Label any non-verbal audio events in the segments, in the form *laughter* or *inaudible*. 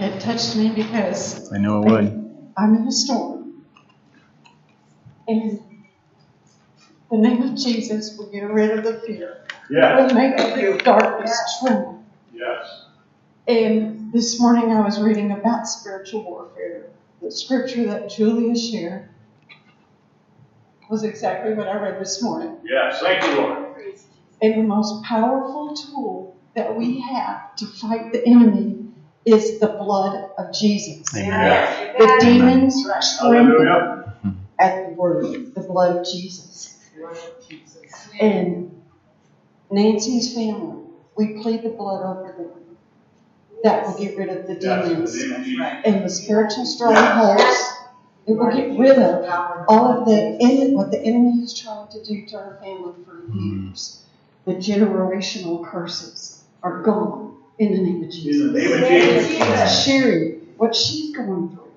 it touched me because I know it would. I'm in a storm. And the name of Jesus will get rid of the fear. Yeah. Will make the darkness tremble. Yes. And this morning I was reading about spiritual warfare. The scripture that Julia shared was exactly what I read this morning. Yes. Thank you, Lord. And the most powerful tool that we have to fight the enemy is the blood of Jesus. Amen. The demons tremble Hallelujah. at the word, the blood of Jesus. And Nancy's family, we plead the blood over them. That will get rid of the Yes. in demons the name of and the spiritual strongholds. It will get rid of all of the what the enemy has tried to do to our family for years. Mm. The generational curses are gone in the name of In Jesus. the name of Jesus. Sherry, what she's going through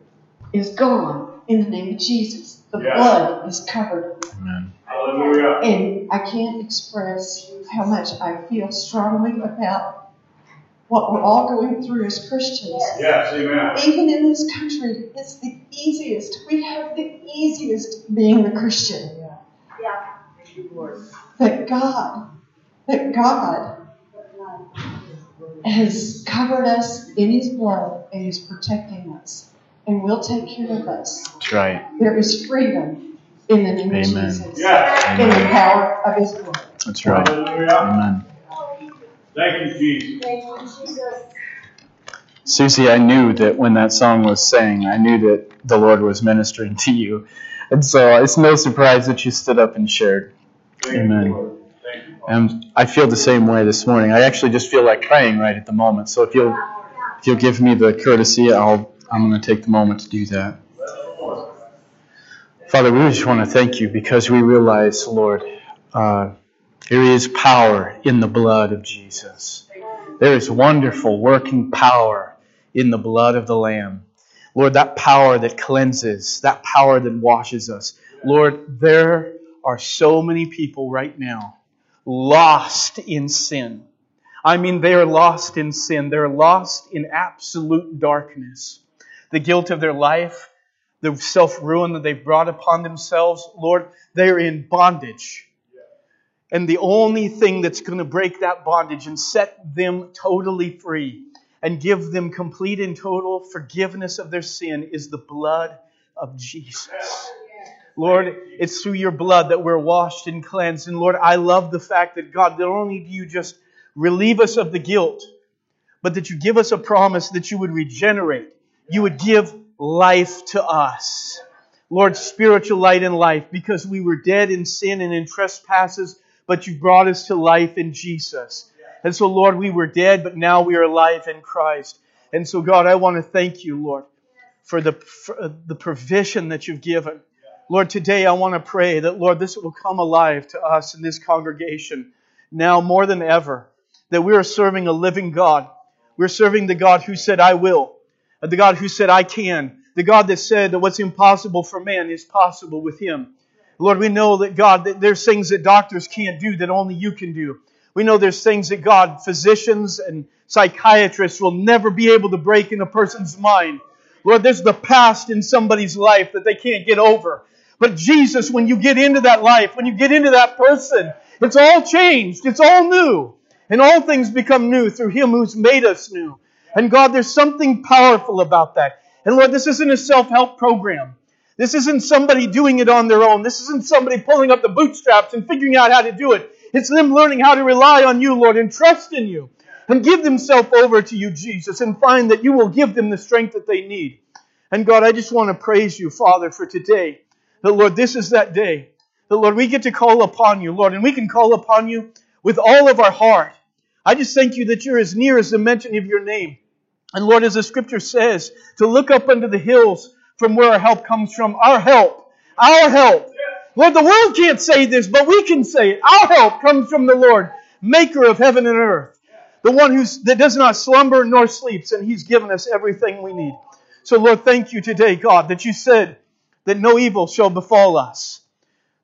is gone in the name of Jesus. The Yes. blood is covered. Amen. Hallelujah. And I can't express how much I feel strongly about what we're all going through as Christians. Yes. Amen. Even in this country, it's the easiest. We have the easiest being the Christian. But God, that God has covered us in His blood and is protecting us and will take care of us. That's right. There is freedom in the name of Amen. Jesus. Yes. In the power of His blood. That's right. Hallelujah. Amen. Thank you, Jesus. Susie, I knew that when that song was sang, I knew that the Lord was ministering to you. And so it's no surprise that you stood up and shared. Thank Amen. And I feel the same way this morning. I actually just feel like praying right at the moment. So if you'll if you'll give me the courtesy, I'll I'm going to take the moment to do that. Father, we just want to thank you because we realize, Lord, uh, there is power in the blood of Jesus. There is wonderful working power in the blood of the Lamb. Lord, that power that cleanses, that power that washes us. Lord, there are so many people right now lost in sin. I mean, they are lost in sin. They're lost in absolute darkness. The guilt of their life, the self ruin that they've brought upon themselves, Lord, they're in bondage. And the only thing that's going to break that bondage and set them totally free and give them complete and total forgiveness of their sin is the blood of Jesus. Lord, it's through your blood that we're washed and cleansed. And Lord, I love the fact that God, not only do you just relieve us of the guilt, but that you give us a promise that you would regenerate. You would give life to us. Lord, spiritual light and life, because we were dead in sin and in trespasses, but you brought us to life in Jesus. And so, Lord, we were dead, but now we are alive in Christ. And so, God, I want to thank you, Lord, for the, for the provision that you've given. Lord, today I want to pray that, Lord, this will come alive to us in this congregation now more than ever, that we are serving a living God. We're serving the God who said, I will, the God who said, I can, the God that said that what's impossible for man is possible with him. Lord, we know that God, that there's things that doctors can't do that only you can do. We know there's things that God, physicians and psychiatrists will never be able to break in a person's mind. Lord, there's the past in somebody's life that they can't get over. But Jesus, when you get into that life, when you get into that person, it's all changed. It's all new. And all things become new through Him who's made us new. And God, there's something powerful about that. And Lord, this isn't a self help program. This isn't somebody doing it on their own. This isn't somebody pulling up the bootstraps and figuring out how to do it. It's them learning how to rely on you, Lord, and trust in you. And give themselves over to you, Jesus, and find that you will give them the strength that they need. And God, I just want to praise you, Father, for today. That, Lord, this is that day. That, Lord, we get to call upon you, Lord, and we can call upon you with all of our heart. I just thank you that you're as near as the mention of your name. And Lord, as the scripture says, to look up unto the hills from where our help comes from. Our help. Our help. Lord, the world can't say this, but we can say it. Our help comes from the Lord, maker of heaven and earth. The one who's, that does not slumber nor sleeps, and he's given us everything we need. So, Lord, thank you today, God, that you said that no evil shall befall us.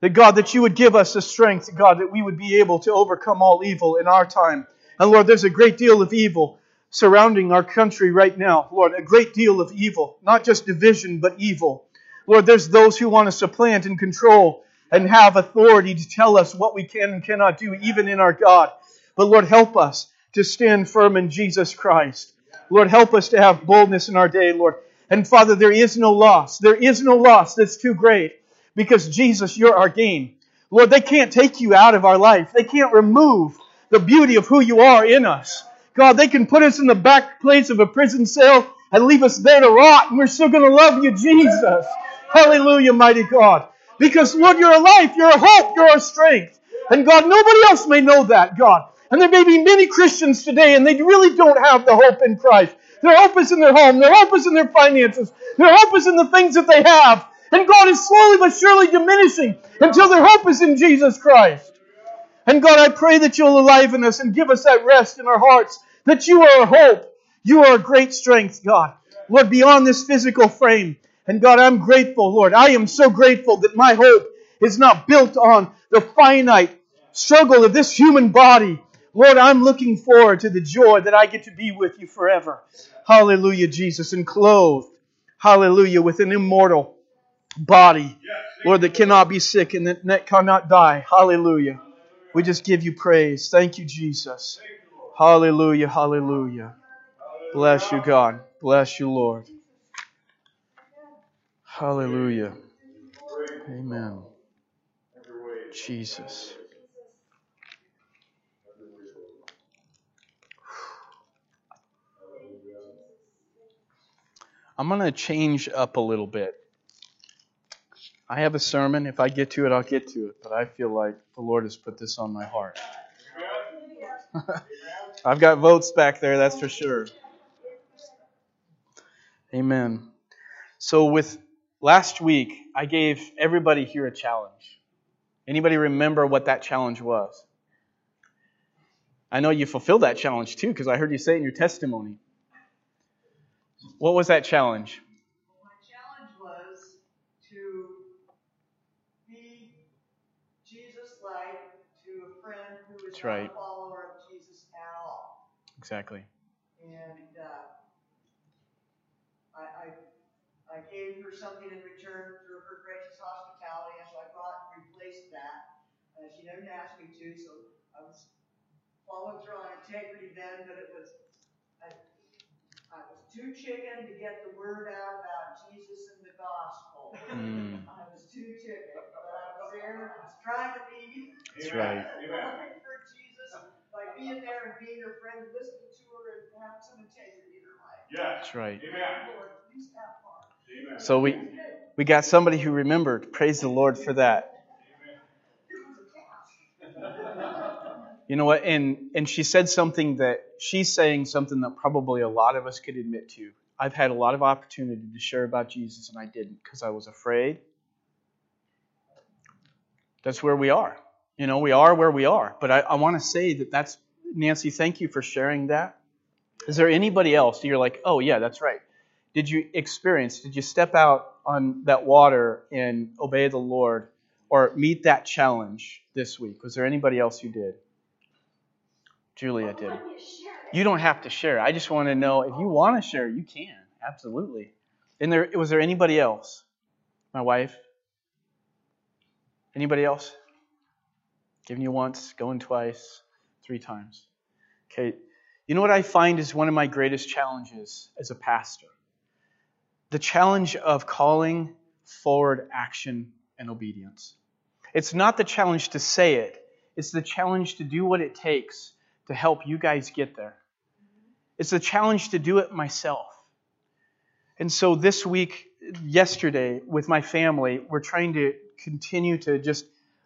That, God, that you would give us the strength, God, that we would be able to overcome all evil in our time. And, Lord, there's a great deal of evil surrounding our country right now, Lord, a great deal of evil, not just division, but evil. Lord, there's those who want to supplant and control and have authority to tell us what we can and cannot do, even in our God. But Lord, help us to stand firm in Jesus Christ. Lord, help us to have boldness in our day, Lord. And Father, there is no loss. There is no loss that's too great because Jesus, you're our gain. Lord, they can't take you out of our life. They can't remove the beauty of who you are in us. God, they can put us in the back place of a prison cell and leave us there to rot, and we're still going to love you, Jesus. Hallelujah, mighty God. Because, Lord, you're a life, you're a hope, you're our strength. And God, nobody else may know that, God. And there may be many Christians today, and they really don't have the hope in Christ. Their hope is in their home, their hope is in their finances, their hope is in the things that they have. And God is slowly but surely diminishing until their hope is in Jesus Christ. And God, I pray that you'll enliven us and give us that rest in our hearts, that you are our hope. You are a great strength, God. Lord, beyond this physical frame. And God, I'm grateful, Lord. I am so grateful that my hope is not built on the finite struggle of this human body. Lord, I'm looking forward to the joy that I get to be with you forever. Hallelujah, Jesus. And clothed, hallelujah, with an immortal body, Lord, that cannot be sick and that cannot die. Hallelujah. We just give you praise. Thank you, Jesus. Hallelujah, hallelujah. Bless you, God. Bless you, Lord. Hallelujah. Amen. Jesus. I'm going to change up a little bit. I have a sermon. If I get to it, I'll get to it. But I feel like the Lord has put this on my heart. *laughs* I've got votes back there, that's for sure. Amen. So with last week, I gave everybody here a challenge. Anybody remember what that challenge was? I know you fulfilled that challenge too because I heard you say it in your testimony. What was that challenge? My challenge was to be Jesus-like to a friend who is That's not right. a follower of Jesus at all. Exactly. And uh, I, I, I gave her something in return for her gracious hospitality, and so I brought and replaced that. Uh, she never asked me to, so I was following through on integrity then, but it was, I, I was too chicken to get the word out about Jesus and the gospel. Mm. I was too chicken, but I was there, I was trying to be. That's right. *laughs* Living for Jesus by being there and being her friend, listening to her and having some integrity in her life. Yeah. That's right. Amen. Lord, please have. Amen. So we we got somebody who remembered. Praise the Lord for that. It was a test. You know what? And and she said something that she's saying something that probably a lot of us could admit to. I've had a lot of opportunity to share about Jesus and I didn't because I was afraid. That's where we are. You know, we are where we are. But I, I want to say that that's Nancy. Thank you for sharing that. Is there anybody else? You're like, oh yeah, that's right. Did you experience? Did you step out on that water and obey the Lord, or meet that challenge this week? Was there anybody else who did? Julia did. You don't have to share. I just want to know if you want to share, you can. Absolutely. And there was there anybody else? My wife? Anybody else? Giving you once, going twice, three times. Okay. You know what I find is one of my greatest challenges as a pastor? The challenge of calling forward action and obedience. It's not the challenge to say it, it's the challenge to do what it takes to help you guys get there. It's a challenge to do it myself. And so this week, yesterday, with my family, we're trying to continue to just,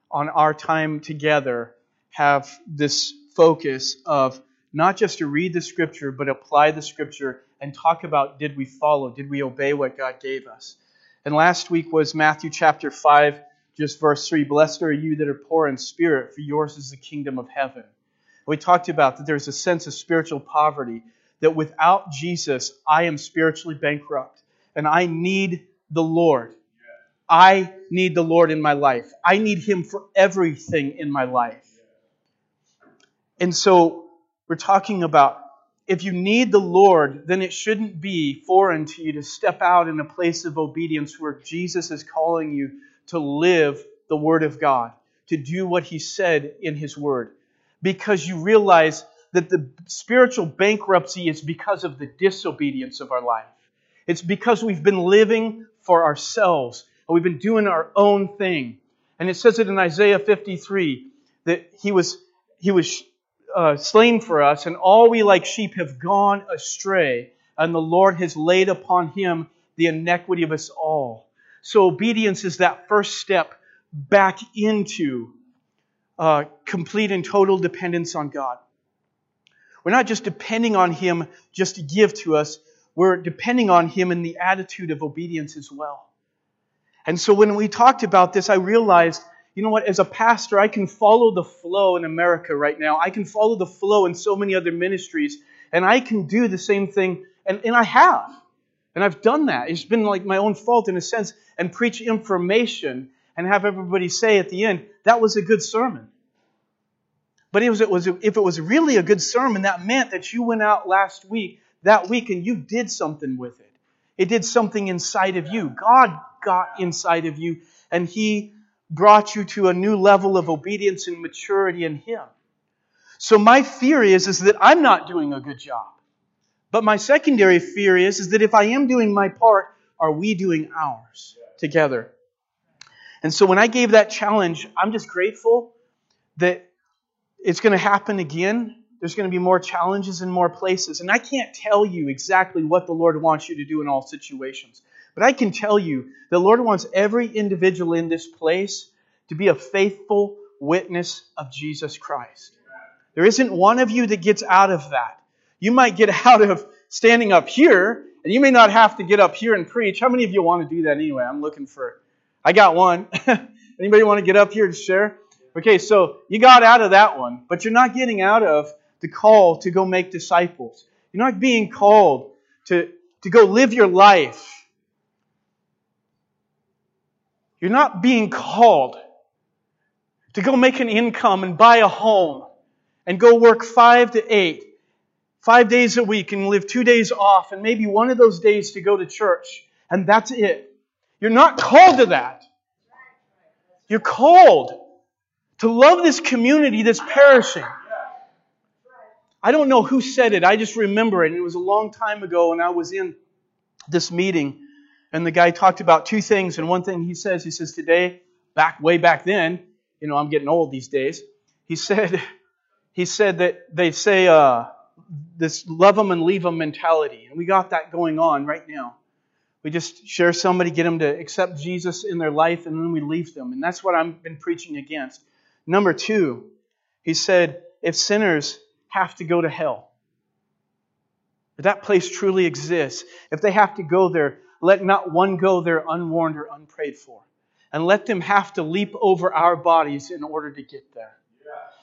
on our time together, have this focus of not just to read the scripture, but apply the scripture and talk about did we follow, did we obey what God gave us. And last week was Matthew chapter 5, just verse 3 Blessed are you that are poor in spirit, for yours is the kingdom of heaven. We talked about that there's a sense of spiritual poverty, that without Jesus, I am spiritually bankrupt, and I need the Lord. I need the Lord in my life. I need Him for everything in my life. And so we're talking about if you need the Lord, then it shouldn't be foreign to you to step out in a place of obedience where Jesus is calling you to live the Word of God, to do what He said in His Word, because you realize that the spiritual bankruptcy is because of the disobedience of our life. It's because we've been living for ourselves and we've been doing our own thing. And it says it in Isaiah 53 that He was, he was uh, slain for us, and all we like sheep have gone astray, and the Lord has laid upon him the iniquity of us all. So obedience is that first step back into uh, complete and total dependence on God. We're not just depending on Him just to give to us, we're depending on Him in the attitude of obedience as well. And so when we talked about this, I realized you know what, as a pastor, I can follow the flow in America right now. I can follow the flow in so many other ministries, and I can do the same thing, and, and I have. And I've done that. It's been like my own fault in a sense, and preach information and have everybody say at the end, that was a good sermon. But was, it was, if it was really a good sermon, that meant that you went out last week, that week, and you did something with it. It did something inside of you. God got inside of you, and He brought you to a new level of obedience and maturity in Him. So my fear is, is that I'm not doing a good job. But my secondary fear is, is that if I am doing my part, are we doing ours together? And so when I gave that challenge, I'm just grateful that it's going to happen again. There's going to be more challenges in more places. And I can't tell you exactly what the Lord wants you to do in all situations. But I can tell you, the Lord wants every individual in this place to be a faithful witness of Jesus Christ. There isn't one of you that gets out of that. You might get *laughs* out of standing up here, and you may not have to get up here and preach. How many of you want to do that anyway? I'm looking for. I got one. *laughs* Anybody want to get up here to share? Okay, so you got out of that one, but you're not getting out of the call to go make disciples. You're not being called to, to go live your life You're not being called to go make an income and buy a home and go work five to eight, five days a week and live two days off and maybe one of those days to go to church. And that's it. You're not called to that. You're called to love this community that's perishing. I don't know who said it. I just remember it. And it was a long time ago, and I was in this meeting. And the guy talked about two things, and one thing he says, he says, today, back way back then, you know, I'm getting old these days. He said, *laughs* he said that they say uh, this love them and leave them mentality, and we got that going on right now. We just share somebody, get them to accept Jesus in their life, and then we leave them, and that's what I've been preaching against. Number two, he said, if sinners have to go to hell, if that place truly exists, if they have to go there, let not one go there unwarned or unprayed for. And let them have to leap over our bodies in order to get there.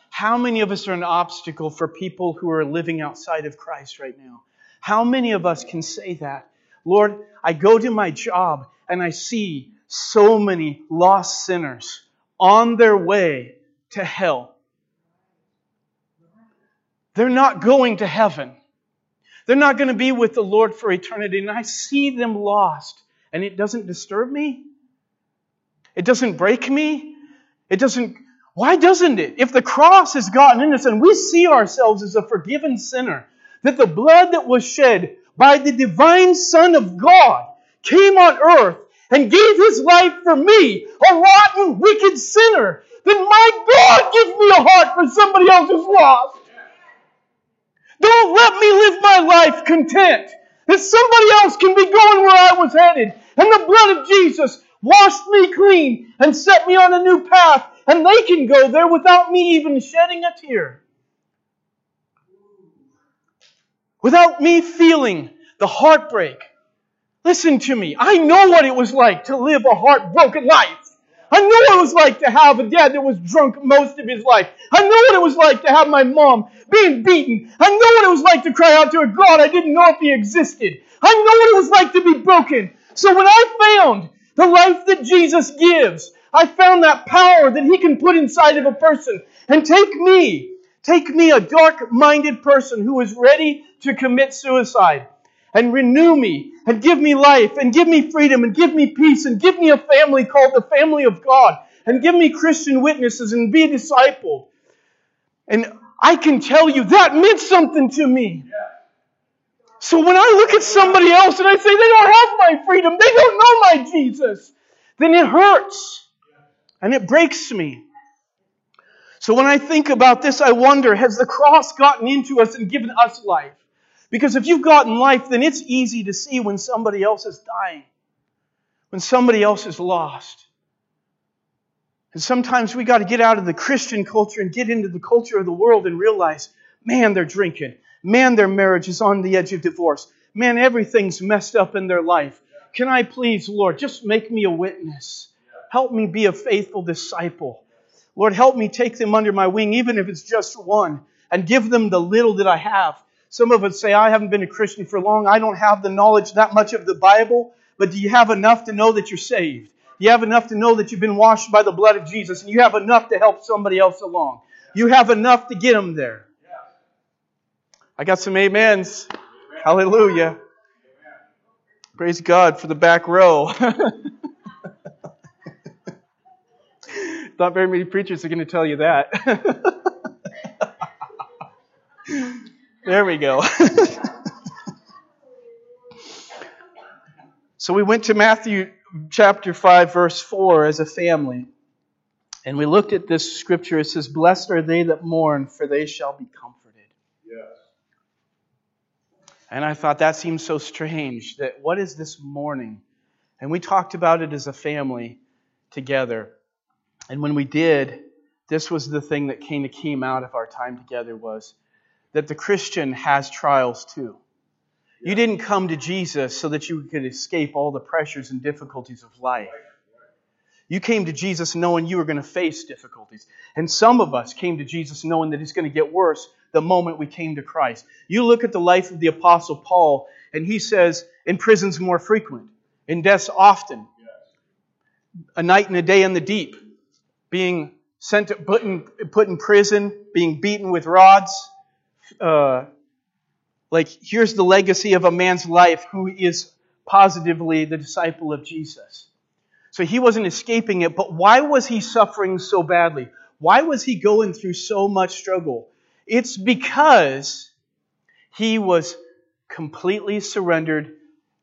How many of us are an obstacle for people who are living outside of Christ right now? How many of us can say that? Lord, I go to my job and I see so many lost sinners on their way to hell. They're not going to heaven. They're not going to be with the Lord for eternity. And I see them lost. And it doesn't disturb me. It doesn't break me. It doesn't. Why doesn't it? If the cross has gotten in us and we see ourselves as a forgiven sinner, that the blood that was shed by the divine Son of God came on earth and gave his life for me, a rotten, wicked sinner, then my God give me a heart for somebody else's lost. Don't let me live my life content that somebody else can be going where I was headed. And the blood of Jesus washed me clean and set me on a new path. And they can go there without me even shedding a tear. Without me feeling the heartbreak. Listen to me. I know what it was like to live a heartbroken life. I know what it was like to have a dad that was drunk most of his life. I know what it was like to have my mom being beaten. I know what it was like to cry out to a God I didn't know if he existed. I know what it was like to be broken. So when I found the life that Jesus gives, I found that power that he can put inside of a person and take me, take me, a dark minded person who is ready to commit suicide and renew me and give me life and give me freedom and give me peace and give me a family called the family of God and give me Christian witnesses and be discipled. And I can tell you that meant something to me. So when I look at somebody else and I say they don't have my freedom, they don't know my Jesus, then it hurts and it breaks me. So when I think about this, I wonder has the cross gotten into us and given us life? Because if you've gotten life, then it's easy to see when somebody else is dying, when somebody else is lost. And sometimes we got to get out of the Christian culture and get into the culture of the world and realize, man, they're drinking. Man, their marriage is on the edge of divorce. Man, everything's messed up in their life. Can I please, Lord, just make me a witness? Help me be a faithful disciple. Lord, help me take them under my wing, even if it's just one, and give them the little that I have. Some of us say, I haven't been a Christian for long. I don't have the knowledge that much of the Bible. But do you have enough to know that you're saved? Do you have enough to know that you've been washed by the blood of Jesus, and you have enough to help somebody else along. You have enough to get them there. I got some amens. Hallelujah. Praise God for the back row. *laughs* Not very many preachers are going to tell you that. *laughs* there we go. *laughs* so we went to Matthew chapter 5, verse 4 as a family. And we looked at this scripture. It says, Blessed are they that mourn, for they shall be comforted. Yes. And I thought that seems so strange that what is this mourning? And we talked about it as a family together. And when we did, this was the thing that kind of came out of our time together was that the Christian has trials too. You didn't come to Jesus so that you could escape all the pressures and difficulties of life. You came to Jesus knowing you were going to face difficulties. And some of us came to Jesus knowing that it's going to get worse the moment we came to Christ. You look at the life of the Apostle Paul, and he says, in prisons more frequent, in deaths often, a night and a day in the deep, being sent to, put, in, put in prison, being beaten with rods. Uh, like, here's the legacy of a man's life who is positively the disciple of Jesus. So he wasn't escaping it, but why was he suffering so badly? Why was he going through so much struggle? It's because he was completely surrendered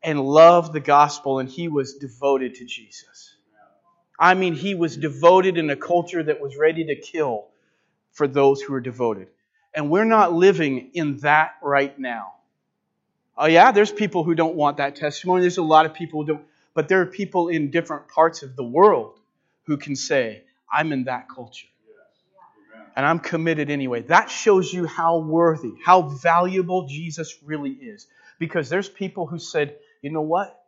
and loved the gospel and he was devoted to Jesus. I mean, he was devoted in a culture that was ready to kill for those who were devoted. And we're not living in that right now. Oh, yeah, there's people who don't want that testimony. There's a lot of people who don't. But there are people in different parts of the world who can say, I'm in that culture. And I'm committed anyway. That shows you how worthy, how valuable Jesus really is. Because there's people who said, you know what?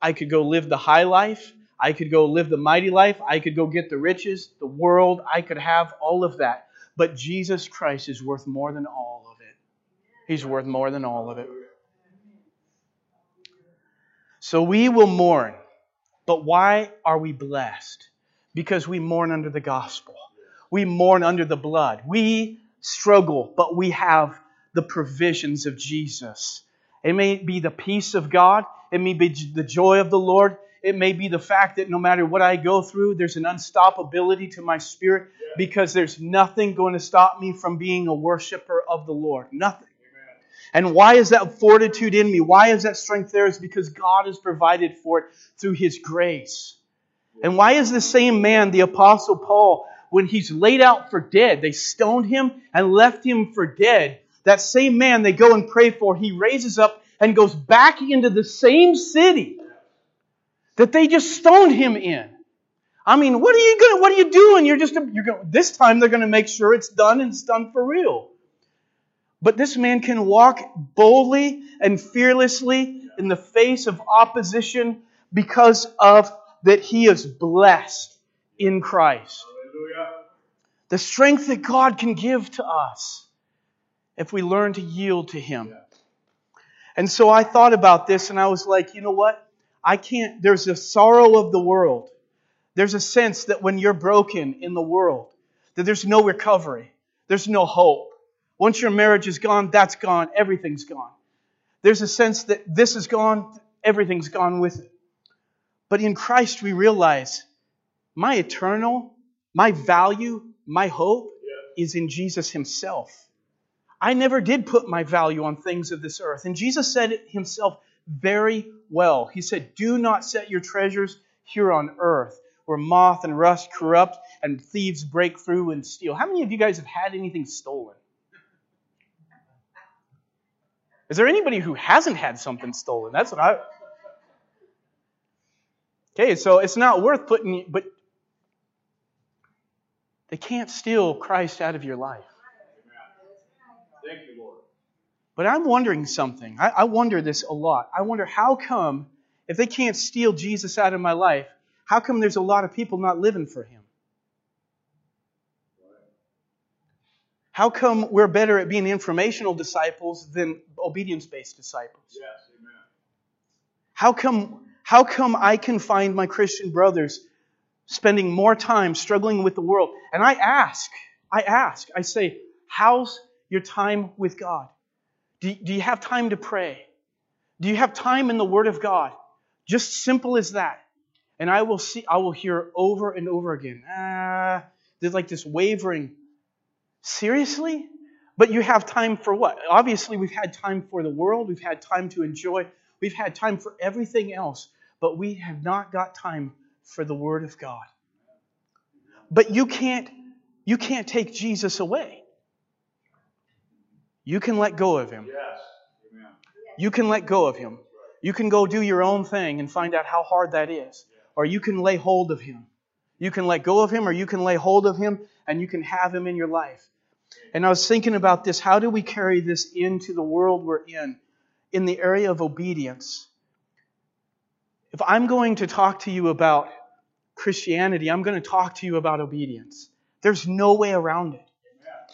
I could go live the high life. I could go live the mighty life. I could go get the riches, the world. I could have all of that. But Jesus Christ is worth more than all of it. He's worth more than all of it. So we will mourn. But why are we blessed? Because we mourn under the gospel. We mourn under the blood. We struggle, but we have the provisions of Jesus. It may be the peace of God. It may be the joy of the Lord. It may be the fact that no matter what I go through, there's an unstoppability to my spirit because there's nothing going to stop me from being a worshiper of the Lord. Nothing. And why is that fortitude in me? Why is that strength there? Is because God has provided for it through His grace. And why is the same man, the Apostle Paul, when he's laid out for dead, they stoned him and left him for dead. That same man they go and pray for, he raises up and goes back into the same city that they just stoned him in. I mean, what are you gonna, what are you doing? You're just, you're going, this time they're gonna make sure it's done and it's done for real. But this man can walk boldly and fearlessly in the face of opposition because of that he is blessed in Christ. Hallelujah. The strength that God can give to us if we learn to yield to him. And so I thought about this and I was like, you know what? I can't, there's a sorrow of the world. There's a sense that when you're broken in the world, that there's no recovery. There's no hope. Once your marriage is gone, that's gone. Everything's gone. There's a sense that this is gone, everything's gone with it. But in Christ, we realize my eternal, my value, my hope is in Jesus Himself. I never did put my value on things of this earth. And Jesus said it Himself very well. He said, Do not set your treasures here on earth, where moth and rust corrupt and thieves break through and steal. How many of you guys have had anything stolen? Is there anybody who hasn't had something stolen? That's what I. Okay, so it's not worth putting, but they can't steal Christ out of your life. Thank you, Lord. But I'm wondering something. I, I wonder this a lot. I wonder how come, if they can't steal Jesus out of my life, how come there's a lot of people not living for him? How come we're better at being informational disciples than obedience based disciples? Yes, amen. How come, how come I can find my Christian brothers spending more time struggling with the world? And I ask, I ask, I say, how's your time with God? Do, do you have time to pray? Do you have time in the Word of God? Just simple as that. And I will see, I will hear over and over again. Ah, there's like this wavering. Seriously? But you have time for what? Obviously, we've had time for the world, we've had time to enjoy, we've had time for everything else, but we have not got time for the Word of God. But you can't, you can't take Jesus away. You can let go of him. Yes. You can let go of him. You can go do your own thing and find out how hard that is. Or you can lay hold of him. You can let go of him or you can lay hold of him and you can have him in your life. And I was thinking about this. How do we carry this into the world we're in? In the area of obedience. If I'm going to talk to you about Christianity, I'm going to talk to you about obedience. There's no way around it.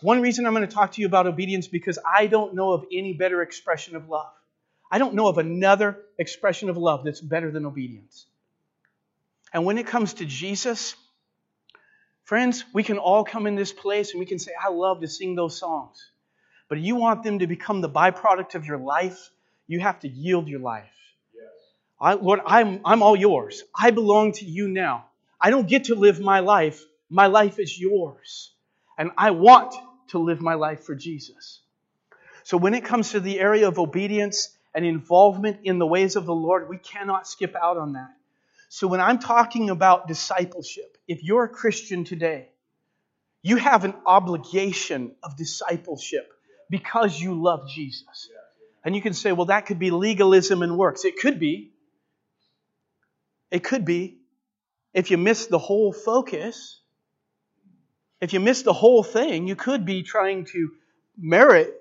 One reason I'm going to talk to you about obedience because I don't know of any better expression of love. I don't know of another expression of love that's better than obedience. And when it comes to Jesus, friends, we can all come in this place and we can say, I love to sing those songs. But you want them to become the byproduct of your life, you have to yield your life. Yes. I, Lord, I'm, I'm all yours. I belong to you now. I don't get to live my life. My life is yours. And I want to live my life for Jesus. So when it comes to the area of obedience and involvement in the ways of the Lord, we cannot skip out on that. So when I'm talking about discipleship, if you're a Christian today, you have an obligation of discipleship because you love Jesus. And you can say, well, that could be legalism and works. It could be. It could be. If you miss the whole focus, if you miss the whole thing, you could be trying to merit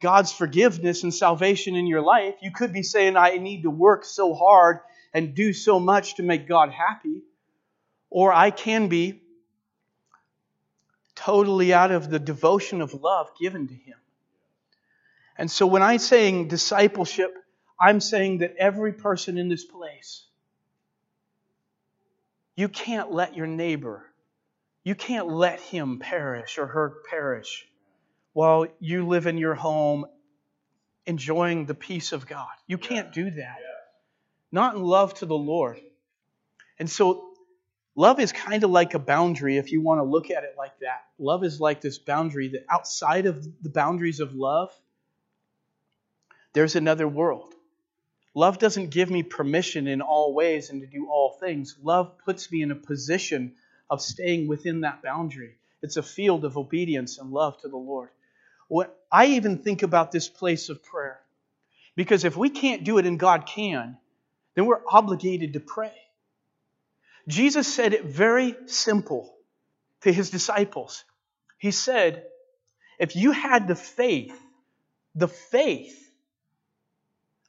God's forgiveness and salvation in your life. You could be saying, I need to work so hard and do so much to make God happy. Or I can be totally out of the devotion of love given to Him. And so when I'm saying discipleship, I'm saying that every person in this place, you can't let your neighbor, you can't let him perish or her perish while you live in your home enjoying the peace of God. You can't do that. Not in love to the Lord. And so Love is kind of like a boundary if you want to look at it like that. Love is like this boundary that outside of the boundaries of love, there's another world. Love doesn't give me permission in all ways and to do all things. Love puts me in a position of staying within that boundary. It's a field of obedience and love to the Lord. What I even think about this place of prayer. Because if we can't do it and God can, then we're obligated to pray. Jesus said it very simple to his disciples. He said, if you had the faith, the faith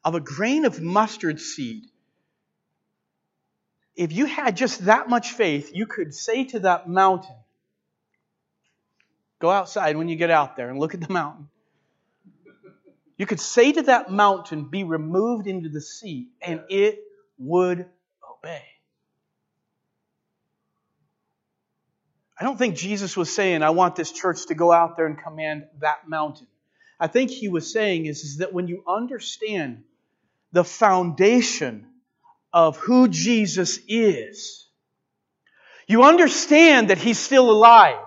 of a grain of mustard seed, if you had just that much faith, you could say to that mountain, Go outside when you get out there and look at the mountain. You could say to that mountain, Be removed into the sea, and it would obey. I don't think Jesus was saying, I want this church to go out there and command that mountain. I think he was saying is, is that when you understand the foundation of who Jesus is, you understand that he's still alive.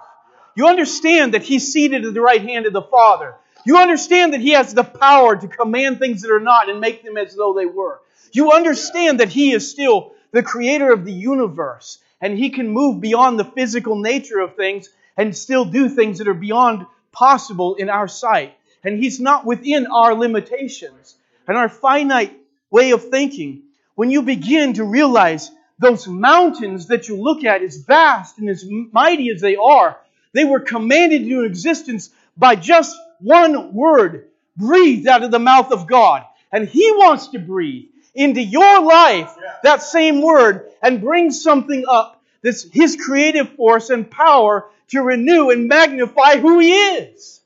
You understand that he's seated at the right hand of the Father. You understand that he has the power to command things that are not and make them as though they were. You understand that he is still the creator of the universe and he can move beyond the physical nature of things and still do things that are beyond possible in our sight. And he's not within our limitations and our finite way of thinking. When you begin to realize those mountains that you look at, as vast and as mighty as they are, they were commanded into existence by just one word breathed out of the mouth of God. And He wants to breathe into your life that same word and bring something up that's His creative force and power to renew and magnify who He is.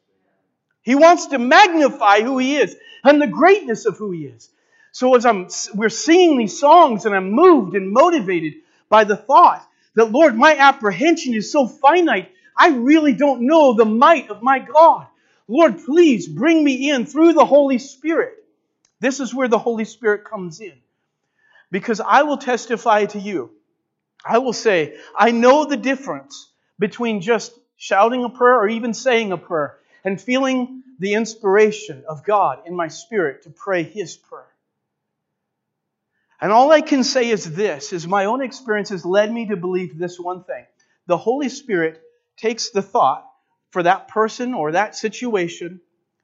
He wants to magnify who He is and the greatness of who He is. So as I'm, we're singing these songs and I'm moved and motivated by the thought that, Lord, my apprehension is so finite, I really don't know the might of my God. Lord, please bring me in through the Holy Spirit. This is where the Holy Spirit comes in. Because I will testify to you. I will say, I know the difference between just shouting a prayer or even saying a prayer and feeling the inspiration of God in my spirit to pray His prayer. And all I can say is this, is my own experience has led me to believe this one thing. The Holy Spirit takes the thought for that person or that situation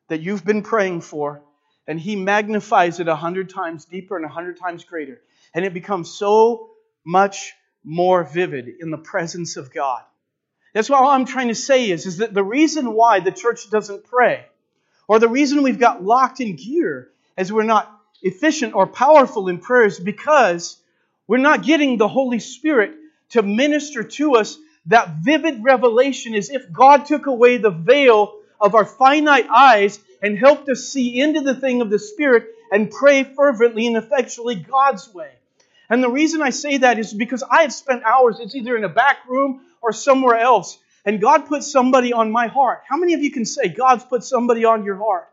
that you've been praying for, and He magnifies it a hundred times deeper and a hundred times greater. And it becomes so much more vivid in the presence of God. That's what all I'm trying to say is, is that the reason why the church doesn't pray, or the reason we've got locked in gear, is we're not efficient or powerful in prayer is because we're not getting the Holy Spirit to minister to us that vivid revelation as if God took away the veil of our finite eyes and helped us see into the thing of the Spirit and pray fervently and effectually God's way. And the reason I say that is because I have spent hours, it's either in a back room or somewhere else, and God put somebody on my heart. How many of you can say God's put somebody on your heart?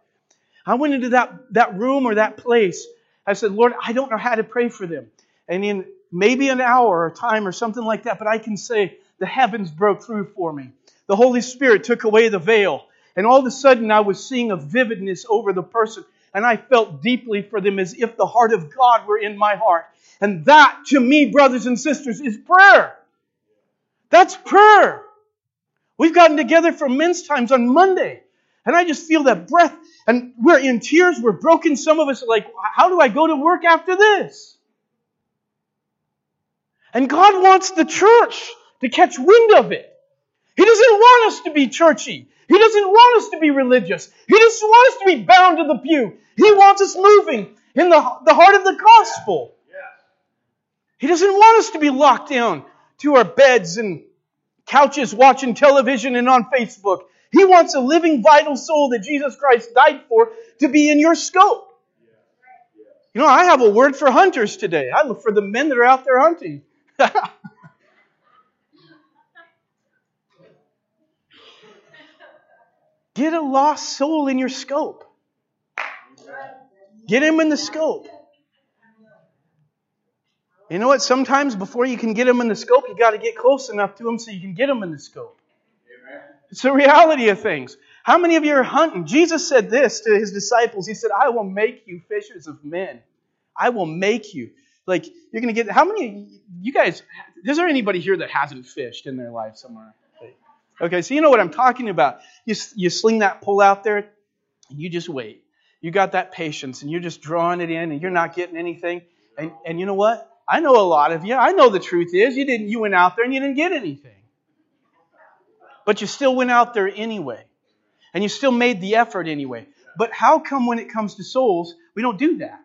I went into that, that room or that place. I said, Lord, I don't know how to pray for them. And in maybe an hour or time or something like that, but I can say the heavens broke through for me. The Holy Spirit took away the veil. And all of a sudden, I was seeing a vividness over the person. And I felt deeply for them as if the heart of God were in my heart. And that, to me, brothers and sisters, is prayer. That's prayer. We've gotten together for men's times on Monday. And I just feel that breath. And we're in tears. We're broken. Some of us are like, how do I go to work after this? And God wants the church to catch wind of it. He doesn't want us to be churchy. He doesn't want us to be religious. He doesn't want us to be bound to the pew. He wants us moving in the, the heart of the gospel. He doesn't want us to be locked down to our beds and couches watching television and on Facebook. He wants a living, vital soul that Jesus Christ died for to be in your scope. You know, I have a word for hunters today. I look for the men that are out there hunting. *laughs* Get a lost soul in your scope. Get him in the scope. You know what? Sometimes before you can get him in the scope, you got to get close enough to him so you can get him in the scope. It's the reality of things. How many of you are hunting? Jesus said this to his disciples. He said, I will make you fishers of men. I will make you. Like, you're going to get, how many, you guys, is there anybody here that hasn't fished in their life somewhere? Okay, so you know what I'm talking about. You, you sling that pole out there, and you just wait. You got that patience, and you're just drawing it in, and you're not getting anything. And, and you know what? I know a lot of you. I know the truth is you didn't. You went out there and you didn't get anything but you still went out there anyway. And you still made the effort anyway. But how come when it comes to souls, we don't do that?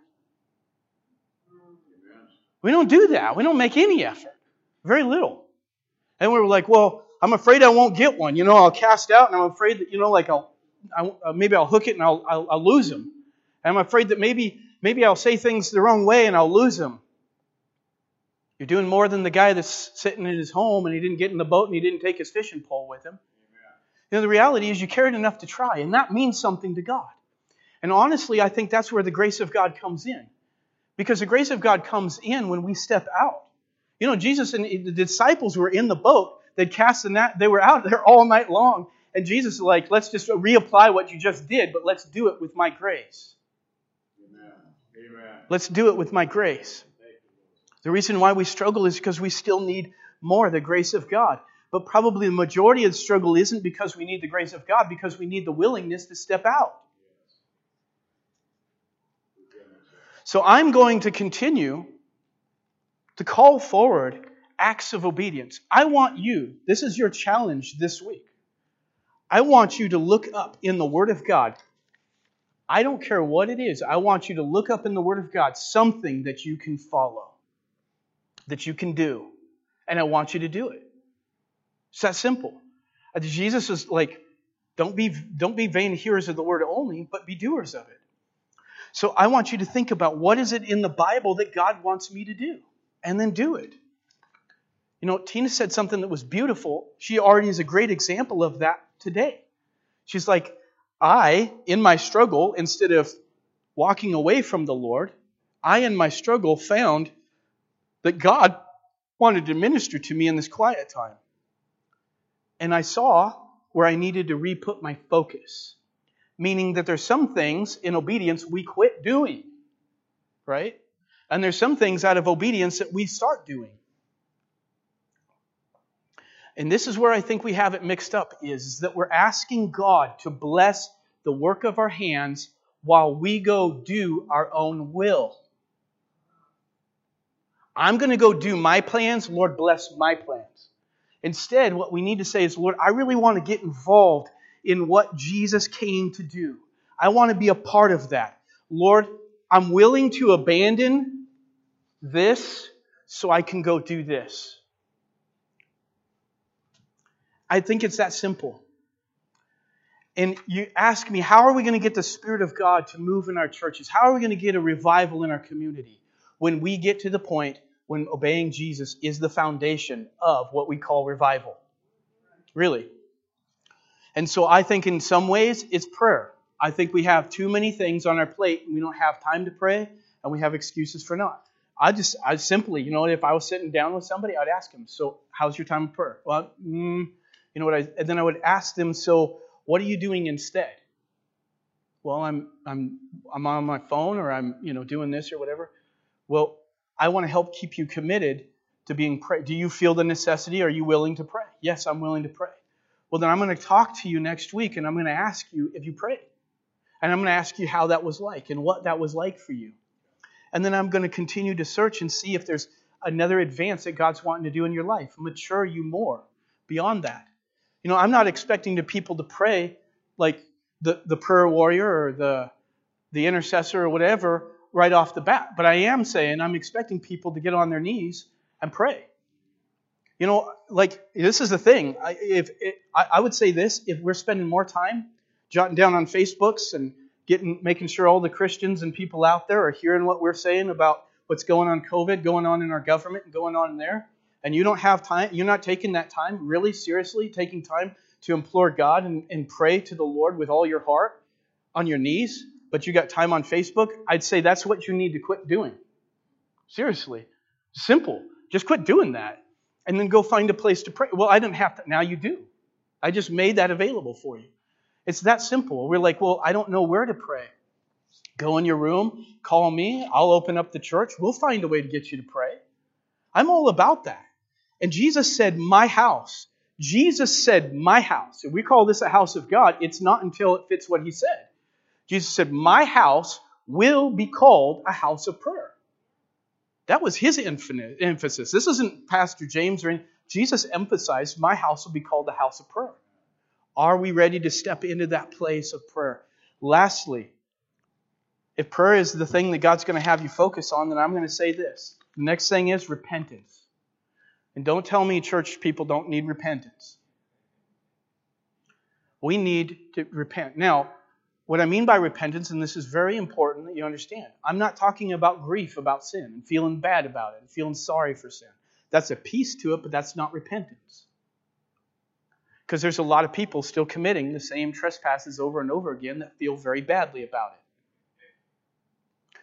We don't do that. We don't make any effort. Very little. And we are like, well, I'm afraid I won't get one. You know, I'll cast out and I'm afraid that, you know, like I'll, I, uh, maybe I'll hook it and I'll, I'll, I'll lose them. And I'm afraid that maybe, maybe I'll say things the wrong way and I'll lose them. You're doing more than the guy that's sitting in his home and he didn't get in the boat and he didn't take his fishing pole with him. You know, the reality is you cared enough to try, and that means something to God. And honestly, I think that's where the grace of God comes in. Because the grace of God comes in when we step out. You know, Jesus and the disciples were in the boat. They'd cast the net. They were out there all night long. And Jesus is like, let's just reapply what you just did, but let's do it with my grace. Amen. Amen. Let's do it with my grace. The reason why we struggle is because we still need more, the grace of God. But probably the majority of the struggle isn't because we need the grace of God, because we need the willingness to step out. So I'm going to continue to call forward acts of obedience. I want you, this is your challenge this week. I want you to look up in the Word of God. I don't care what it is. I want you to look up in the Word of God something that you can follow, that you can do. And I want you to do it. It's that simple. Uh, Jesus is like, don't be, don't be vain hearers of the word only, but be doers of it. So I want you to think about what is it in the Bible that God wants me to do, and then do it. You know, Tina said something that was beautiful. She already is a great example of that today. She's like, I, in my struggle, instead of walking away from the Lord, I, in my struggle, found that God wanted to minister to me in this quiet time. And I saw where I needed to re put my focus, meaning that there's some things in obedience we quit doing, right? And there's some things out of obedience that we start doing. And this is where I think we have it mixed up is, is that we're asking God to bless the work of our hands while we go do our own will. I'm going to go do my plans. Lord, bless my plans. Instead, what we need to say is, Lord, I really want to get involved in what Jesus came to do. I want to be a part of that. Lord, I'm willing to abandon this so I can go do this. I think it's that simple. And you ask me, how are we going to get the Spirit of God to move in our churches? How are we going to get a revival in our community when we get to the point when obeying Jesus is the foundation of what we call revival? Really. And so I think in some ways it's prayer. I think we have too many things on our plate and we don't have time to pray and we have excuses for not. I just, I simply, you know, if I was sitting down with somebody, I'd ask them, so how's your time of prayer? Well, mm, you know what I, and then I would ask them, so what are you doing instead? Well, I'm, I'm, I'm on my phone or I'm, you know, doing this or whatever. Well, I want to help keep you committed to being pray. Do you feel the necessity? Are you willing to pray? Yes, I'm willing to pray. Well, then I'm going to talk to you next week and I'm going to ask you if you prayed. And I'm going to ask you how that was like and what that was like for you. And then I'm going to continue to search and see if there's another advance that God's wanting to do in your life, mature you more beyond that. You know, I'm not expecting the people to pray like the, the prayer warrior or the, the intercessor or whatever right off the bat, but I am saying I'm expecting people to get on their knees and pray. You know, like this is the thing. I, if it, I, I would say this, if we're spending more time jotting down on Facebooks and getting making sure all the Christians and people out there are hearing what we're saying about what's going on COVID, going on in our government, and going on in there, and you don't have time, you're not taking that time really seriously, taking time to implore God and, and pray to the Lord with all your heart on your knees, but you got time on Facebook, I'd say that's what you need to quit doing. Seriously. Simple. Just quit doing that. And then go find a place to pray. Well, I didn't have to. Now you do. I just made that available for you. It's that simple. We're like, well, I don't know where to pray. Go in your room, call me, I'll open up the church. We'll find a way to get you to pray. I'm all about that. And Jesus said, My house. Jesus said, My house. And we call this a house of God. It's not until it fits what he said. Jesus said, My house will be called a house of prayer. That was his infinite emphasis. This isn't Pastor James or anything. Jesus emphasized, My house will be called a house of prayer. Are we ready to step into that place of prayer? Lastly, if prayer is the thing that God's going to have you focus on, then I'm going to say this. The next thing is repentance. And don't tell me church people don't need repentance. We need to repent. Now, what I mean by repentance, and this is very important that you understand, I'm not talking about grief about sin and feeling bad about it and feeling sorry for sin. That's a piece to it, but that's not repentance. Because there's a lot of people still committing the same trespasses over and over again that feel very badly about it.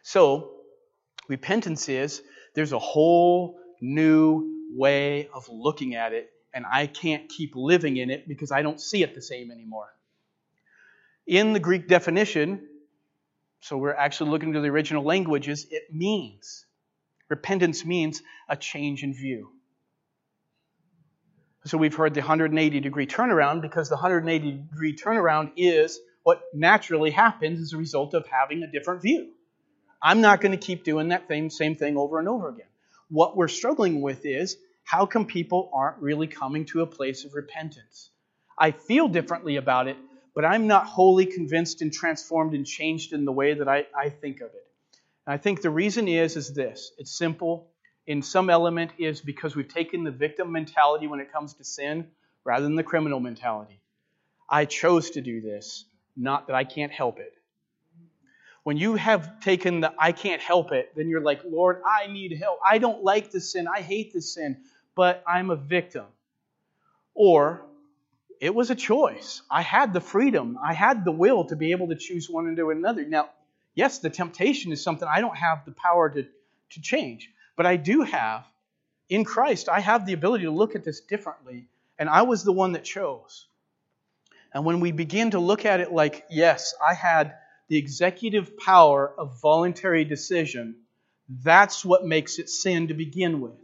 So, repentance is there's a whole new way of looking at it, and I can't keep living in it because I don't see it the same anymore. In the Greek definition, so we're actually looking to the original languages, it means, repentance means a change in view. So we've heard the 180 degree turnaround because the 180 degree turnaround is what naturally happens as a result of having a different view. I'm not going to keep doing that same, same thing over and over again. What we're struggling with is how come people aren't really coming to a place of repentance? I feel differently about it, but I'm not wholly convinced and transformed and changed in the way that I, I think of it. And I think the reason is is this. It's simple. In some element is because we've taken the victim mentality when it comes to sin rather than the criminal mentality. I chose to do this, not that I can't help it. When you have taken the I can't help it, then you're like, Lord, I need help. I don't like the sin. I hate the sin, but I'm a victim. Or it was a choice. I had the freedom, I had the will to be able to choose one into another. Now, yes, the temptation is something I don't have the power to, to change, but I do have, in Christ, I have the ability to look at this differently, and I was the one that chose. And when we begin to look at it like, yes, I had the executive power of voluntary decision, that's what makes it sin to begin with.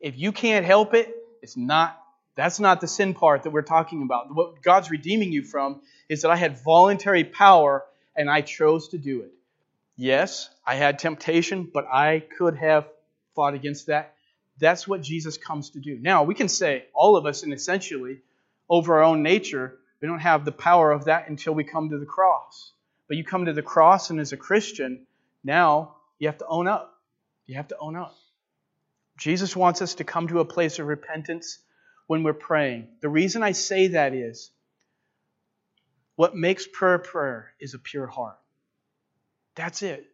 If you can't help it, it's not that's not the sin part that we're talking about. What God's redeeming you from is that I had voluntary power and I chose to do it. Yes, I had temptation, but I could have fought against that. That's what Jesus comes to do. Now, we can say, all of us, and essentially, over our own nature, we don't have the power of that until we come to the cross. But you come to the cross, and as a Christian, now you have to own up. You have to own up. Jesus wants us to come to a place of repentance when we're praying. The reason I say that is what makes prayer prayer is a pure heart. That's it.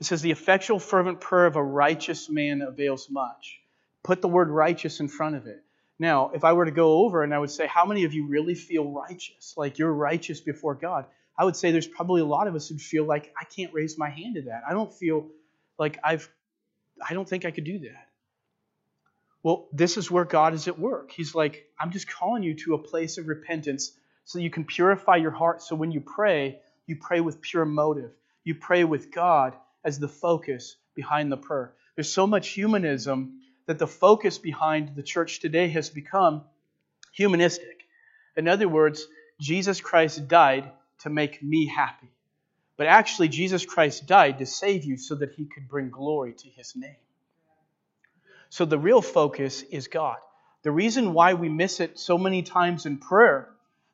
It says, the effectual, fervent prayer of a righteous man avails much. Put the word righteous in front of it. Now, if I were to go over and I would say, how many of you really feel righteous? Like you're righteous before God? I would say there's probably a lot of us who feel like I can't raise my hand to that. I don't feel like I've, I don't think I could do that. Well, this is where God is at work. He's like, I'm just calling you to a place of repentance so you can purify your heart. So when you pray, you pray with pure motive. You pray with God as the focus behind the prayer. There's so much humanism that the focus behind the church today has become humanistic. In other words, Jesus Christ died to make me happy. But actually, Jesus Christ died to save you so that he could bring glory to his name. So the real focus is God. The reason why we miss it so many times in prayer,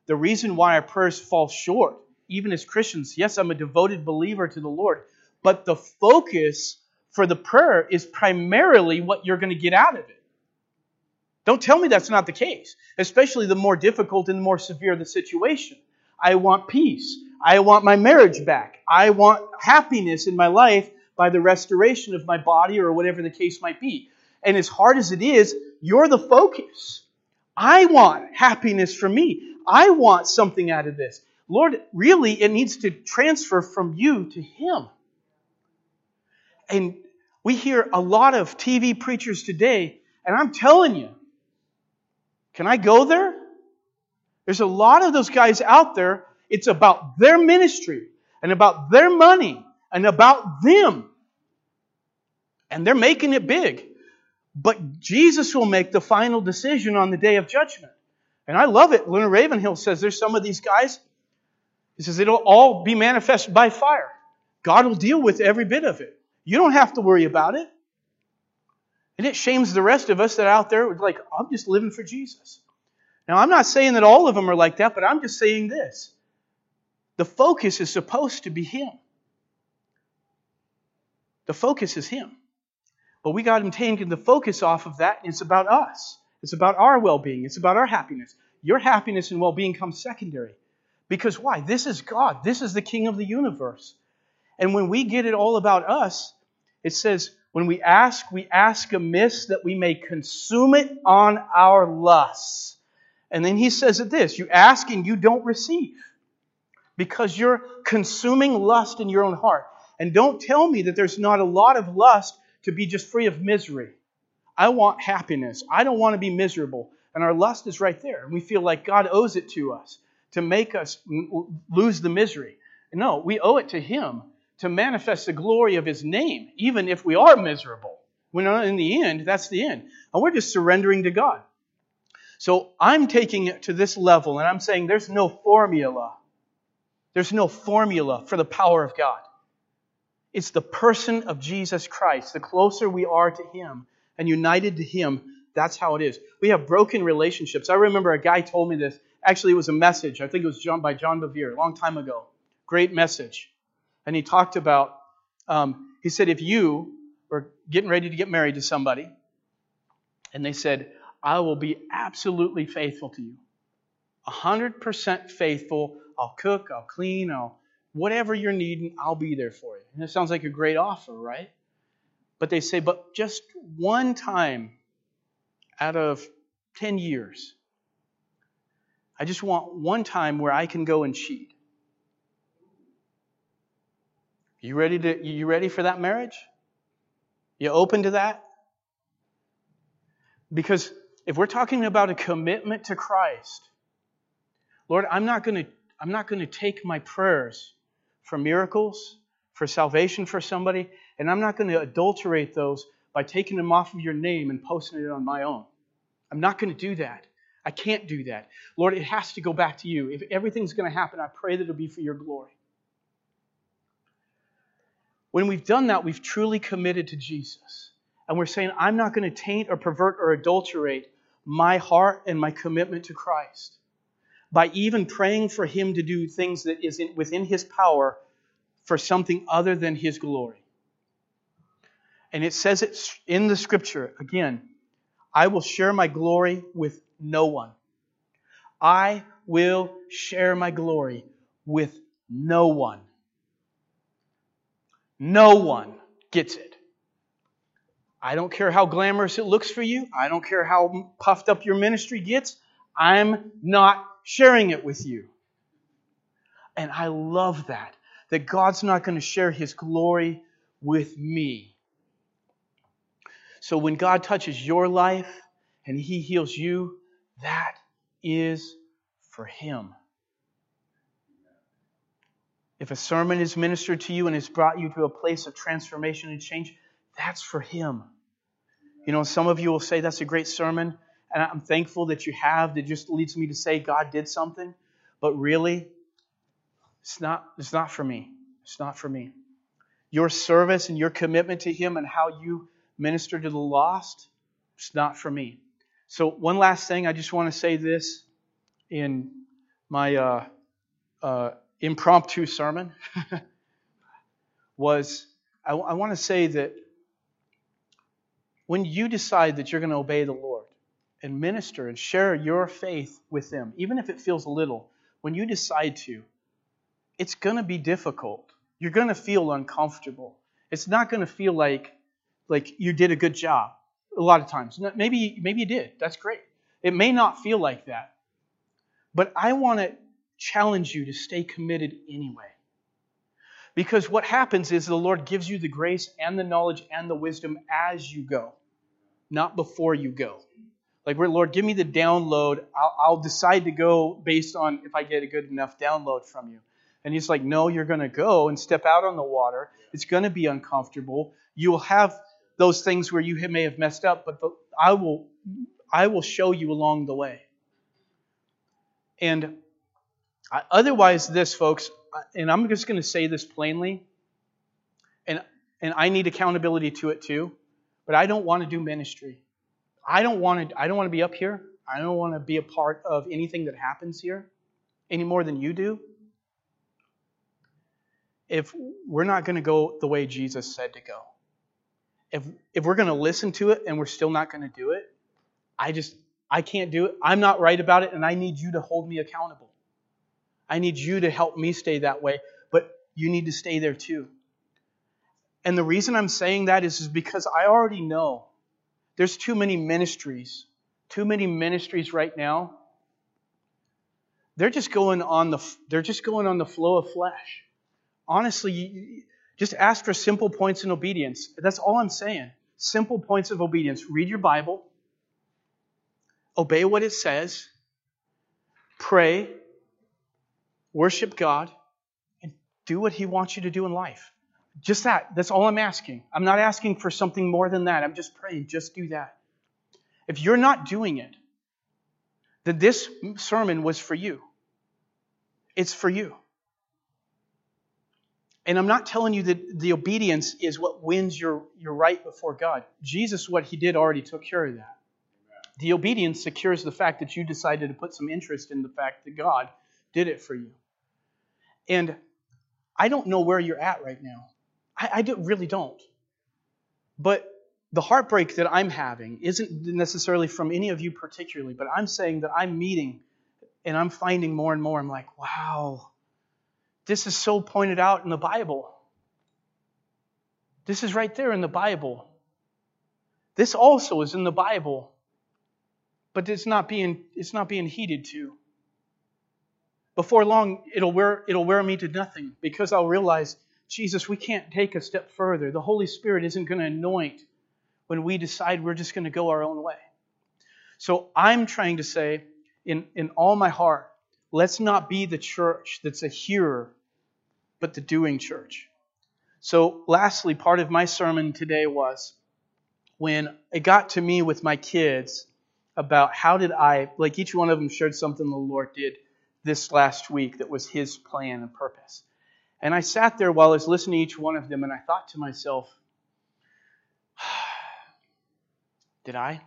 the reason why our prayers fall short, even as Christians, yes, I'm a devoted believer to the Lord, but the focus for the prayer is primarily what you're going to get out of it. Don't tell me that's not the case, especially the more difficult and the more severe the situation. I want peace. I want my marriage back. I want happiness in my life by the restoration of my body or whatever the case might be. And as hard as it is, you're the focus. I want happiness for me. I want something out of this. Lord, really, it needs to transfer from you to Him. And we hear a lot of TV preachers today, and I'm telling you, can I go there? There's a lot of those guys out there. It's about their ministry and about their money and about them. And they're making it big. But Jesus will make the final decision on the day of judgment. And I love it. Leonard Ravenhill says there's some of these guys. He says it'll all be manifested by fire. God will deal with every bit of it. You don't have to worry about it. And it shames the rest of us that out there like, I'm just living for Jesus. Now, I'm not saying that all of them are like that, but I'm just saying this. The focus is supposed to be Him. The focus is Him. But we got him taking the focus off of that, and it's about us. It's about our well being. It's about our happiness. Your happiness and well being comes secondary. Because why? This is God. This is the King of the universe. And when we get it all about us, it says, When we ask, we ask amiss that we may consume it on our lusts. And then he says it this you ask and you don't receive because you're consuming lust in your own heart. And don't tell me that there's not a lot of lust to be just free of misery. I want happiness. I don't want to be miserable. And our lust is right there. And we feel like God owes it to us to make us lose the misery. No, we owe it to Him to manifest the glory of His name, even if we are miserable. When uh, in the end, that's the end. And we're just surrendering to God. So I'm taking it to this level and I'm saying there's no formula. There's no formula for the power of God. It's the person of Jesus Christ. The closer we are to Him and united to Him, that's how it is. We have broken relationships. I remember a guy told me this. Actually, it was a message. I think it was John, by John Bevere a long time ago. Great message. And he talked about, um, he said, if you were getting ready to get married to somebody, and they said, I will be absolutely faithful to you. 100% faithful. I'll cook, I'll clean, I'll whatever you're needing, I'll be there for you. And it sounds like a great offer, right? But they say, but just one time out of 10 years, I just want one time where I can go and cheat. You ready to you ready for that marriage? You open to that? Because if we're talking about a commitment to Christ, Lord, I'm not going to I'm not going to take my prayers for miracles, for salvation for somebody, and I'm not going to adulterate those by taking them off of your name and posting it on my own. I'm not going to do that. I can't do that. Lord, it has to go back to you. If everything's going to happen, I pray that it'll be for your glory. When we've done that, we've truly committed to Jesus. And we're saying, I'm not going to taint or pervert or adulterate my heart and my commitment to Christ by even praying for Him to do things that is in, within His power for something other than His glory. And it says it in the scripture again I will share my glory with no one. I will share my glory with no one. No one gets it. I don't care how glamorous it looks for you. I don't care how puffed up your ministry gets. I'm not sharing it with you. And I love that, that God's not going to share his glory with me. So when God touches your life and he heals you, that is for him. If a sermon is ministered to you and has brought you to a place of transformation and change, that's for Him. You know, some of you will say that's a great sermon, and I'm thankful that you have. That just leads me to say God did something. But really, it's not, it's not for me. It's not for me. Your service and your commitment to Him and how you minister to the lost, it's not for me. So, one last thing, I just want to say this in my uh, uh, impromptu sermon *laughs* was I, I want to say that when you decide that you're going to obey the Lord and minister and share your faith with them, even if it feels a little, when you decide to, it's going to be difficult. You're going to feel uncomfortable. It's not going to feel like like you did a good job a lot of times. Maybe maybe you did. That's great. It may not feel like that. But I want to challenge you to stay committed anyway. Because what happens is the Lord gives you the grace and the knowledge and the wisdom as you go, not before you go. Like, Lord, give me the download. I'll, I'll decide to go based on if I get a good enough download from you. And He's like, No, you're going to go and step out on the water. It's going to be uncomfortable. You will have those things where you may have messed up, but the, I will, I will show you along the way. And Otherwise, this, folks, and I'm just going to say this plainly, and, and I need accountability to it too, but I don't want to do ministry. I don't want to, I don't want to be up here. I don't want to be a part of anything that happens here any more than you do. If we're not going to go the way Jesus said to go, if, if we're going to listen to it and we're still not going to do it, I just, I can't do it. I'm not right about it, and I need you to hold me accountable. I need you to help me stay that way, but you need to stay there too. And the reason I'm saying that is, is because I already know there's too many ministries, too many ministries right now. They're just going on the they're just going on the flow of flesh. Honestly, just ask for simple points in obedience. That's all I'm saying. Simple points of obedience. Read your Bible. Obey what it says. Pray. Worship God. And do what He wants you to do in life. Just that. That's all I'm asking. I'm not asking for something more than that. I'm just praying. Just do that. If you're not doing it, then this sermon was for you. It's for you. And I'm not telling you that the obedience is what wins your, your right before God. Jesus, what he did, already took care of that. The obedience secures the fact that you decided to put some interest in the fact that God did it for you. And I don't know where you're at right now. I, I really don't. But the heartbreak that I'm having isn't necessarily from any of you particularly, but I'm saying that I'm meeting and I'm finding more and more, I'm like, wow, this is so pointed out in the Bible. This is right there in the Bible. This also is in the Bible, but it's not being, it's not being heeded to. Before long, it'll wear, it'll wear me to nothing because I'll realize Jesus, we can't take a step further. The Holy Spirit isn't going to anoint when we decide we're just going to go our own way. So I'm trying to say, in, in all my heart, let's not be the church that's a hearer, but the doing church. So, lastly, part of my sermon today was when it got to me with my kids about how did I, like each one of them shared something the Lord did this last week that was His plan and purpose. And I sat there while I was listening to each one of them, and I thought to myself, *sighs* did I?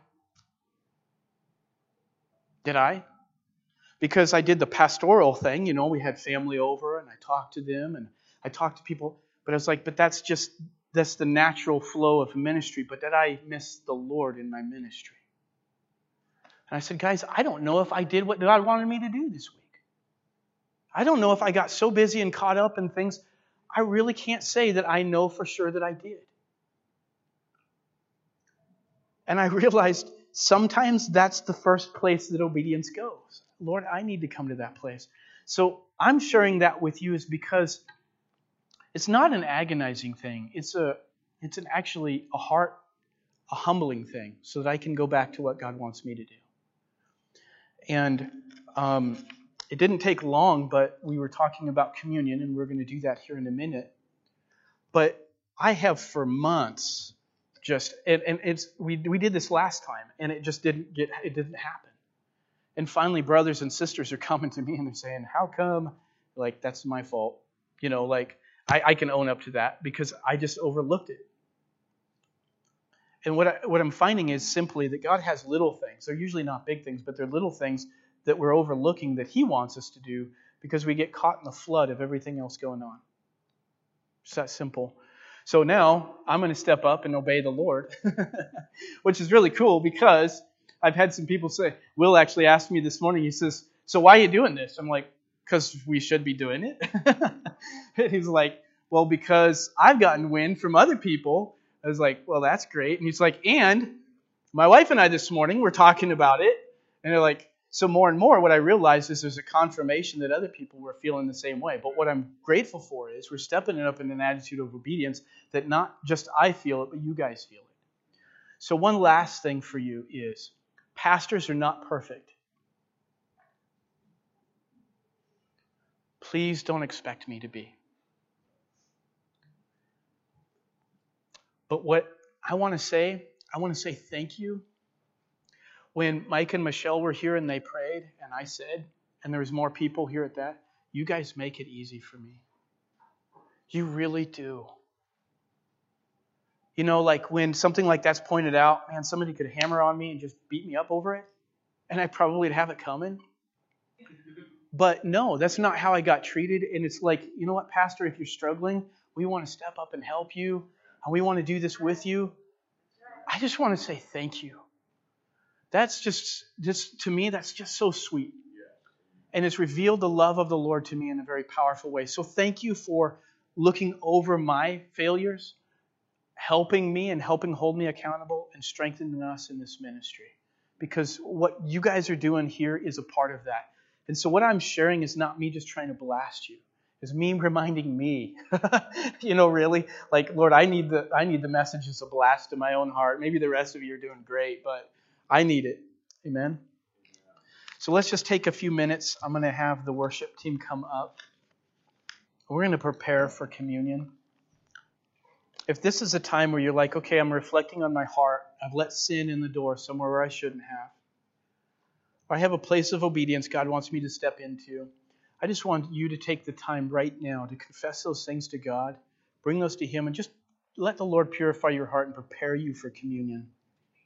Did I? Because I did the pastoral thing, you know, we had family over and I talked to them and I talked to people, but I was like, but that's just that's the natural flow of ministry, but did I miss the Lord in my ministry? And I said, guys, I don't know if I did what God wanted me to do this week. I don't know if I got so busy and caught up in things. I really can't say that I know for sure that I did. And I *laughs* realized sometimes that's the first place that obedience goes. Lord, I need to come to that place. So I'm sharing that with you is because it's not an agonizing thing. It's a it's an actually a heart a humbling thing so that I can go back to what God wants me to do. And um, it didn't take long, but we were talking about communion, and we're going to do that here in a minute. But I have for months just and, and it's we we did this last time, and it just didn't get it didn't happen. And finally, brothers and sisters are *laughs* coming to me and they're saying, "How come?" Like that's my fault. You know, like I, I can own up to that because I just overlooked it. And what, I, what I'm finding is simply that God has little things. They're usually not big things, but they're little things that we're overlooking that He wants us to do because we get caught in the flood of everything else going on. It's that simple. So now I'm going to step up and obey the Lord, *laughs* which is really cool because I've had some people say, Will actually asked me this morning, he says, So why are you doing this? I'm like, Because we should be doing it. *laughs* And he's like, Well, because I've gotten wind from other people. I was like, Well, that's great. And he's like, And my wife and I this morning were talking about it. And they're like, so more and more, what I realized is there's a confirmation that other people were feeling the same way. But what I'm grateful for is we're stepping it up in an attitude of obedience that not just I feel it, but you guys feel it. So one last thing for you is pastors are not perfect. Please don't expect me to be. But what I want to say, I want to say thank you when Mike and Michelle were here and they prayed, and I said, and there was more people here at that, you guys make it easy for me. You really do. You know, like when something like that's pointed out, man, somebody could hammer on me and just beat me up over it, and I probably would have it coming. But no, that's not how I got treated. And it's like, you know what, Pastor, if you're struggling, we want to step up and help you, and we want to do this with you. I just want to say thank you. That's just, just to me, that's just so sweet. And it's revealed the love of the Lord to me in a very powerful way. So thank you for looking over my failures helping me and helping hold me accountable and strengthening us in this ministry. Because what you guys are doing here is a part of that. And so what I'm sharing is not me just trying to blast you. It's me reminding me, *laughs* you know, really, like Lord, I need the I need the message as a blast to my own heart. Maybe the rest of you are doing great, but I need it. Amen. So let's just take a few minutes. I'm going to have the worship team come up. We're going to prepare for communion. If this is a time where you're like, okay, I'm reflecting on my heart, I've let sin in the door somewhere where I shouldn't have, or I have a place of obedience God wants me to step into, I just want you to take the time right now to confess those things to God, bring those to Him, and just let the Lord purify your heart and prepare you for communion.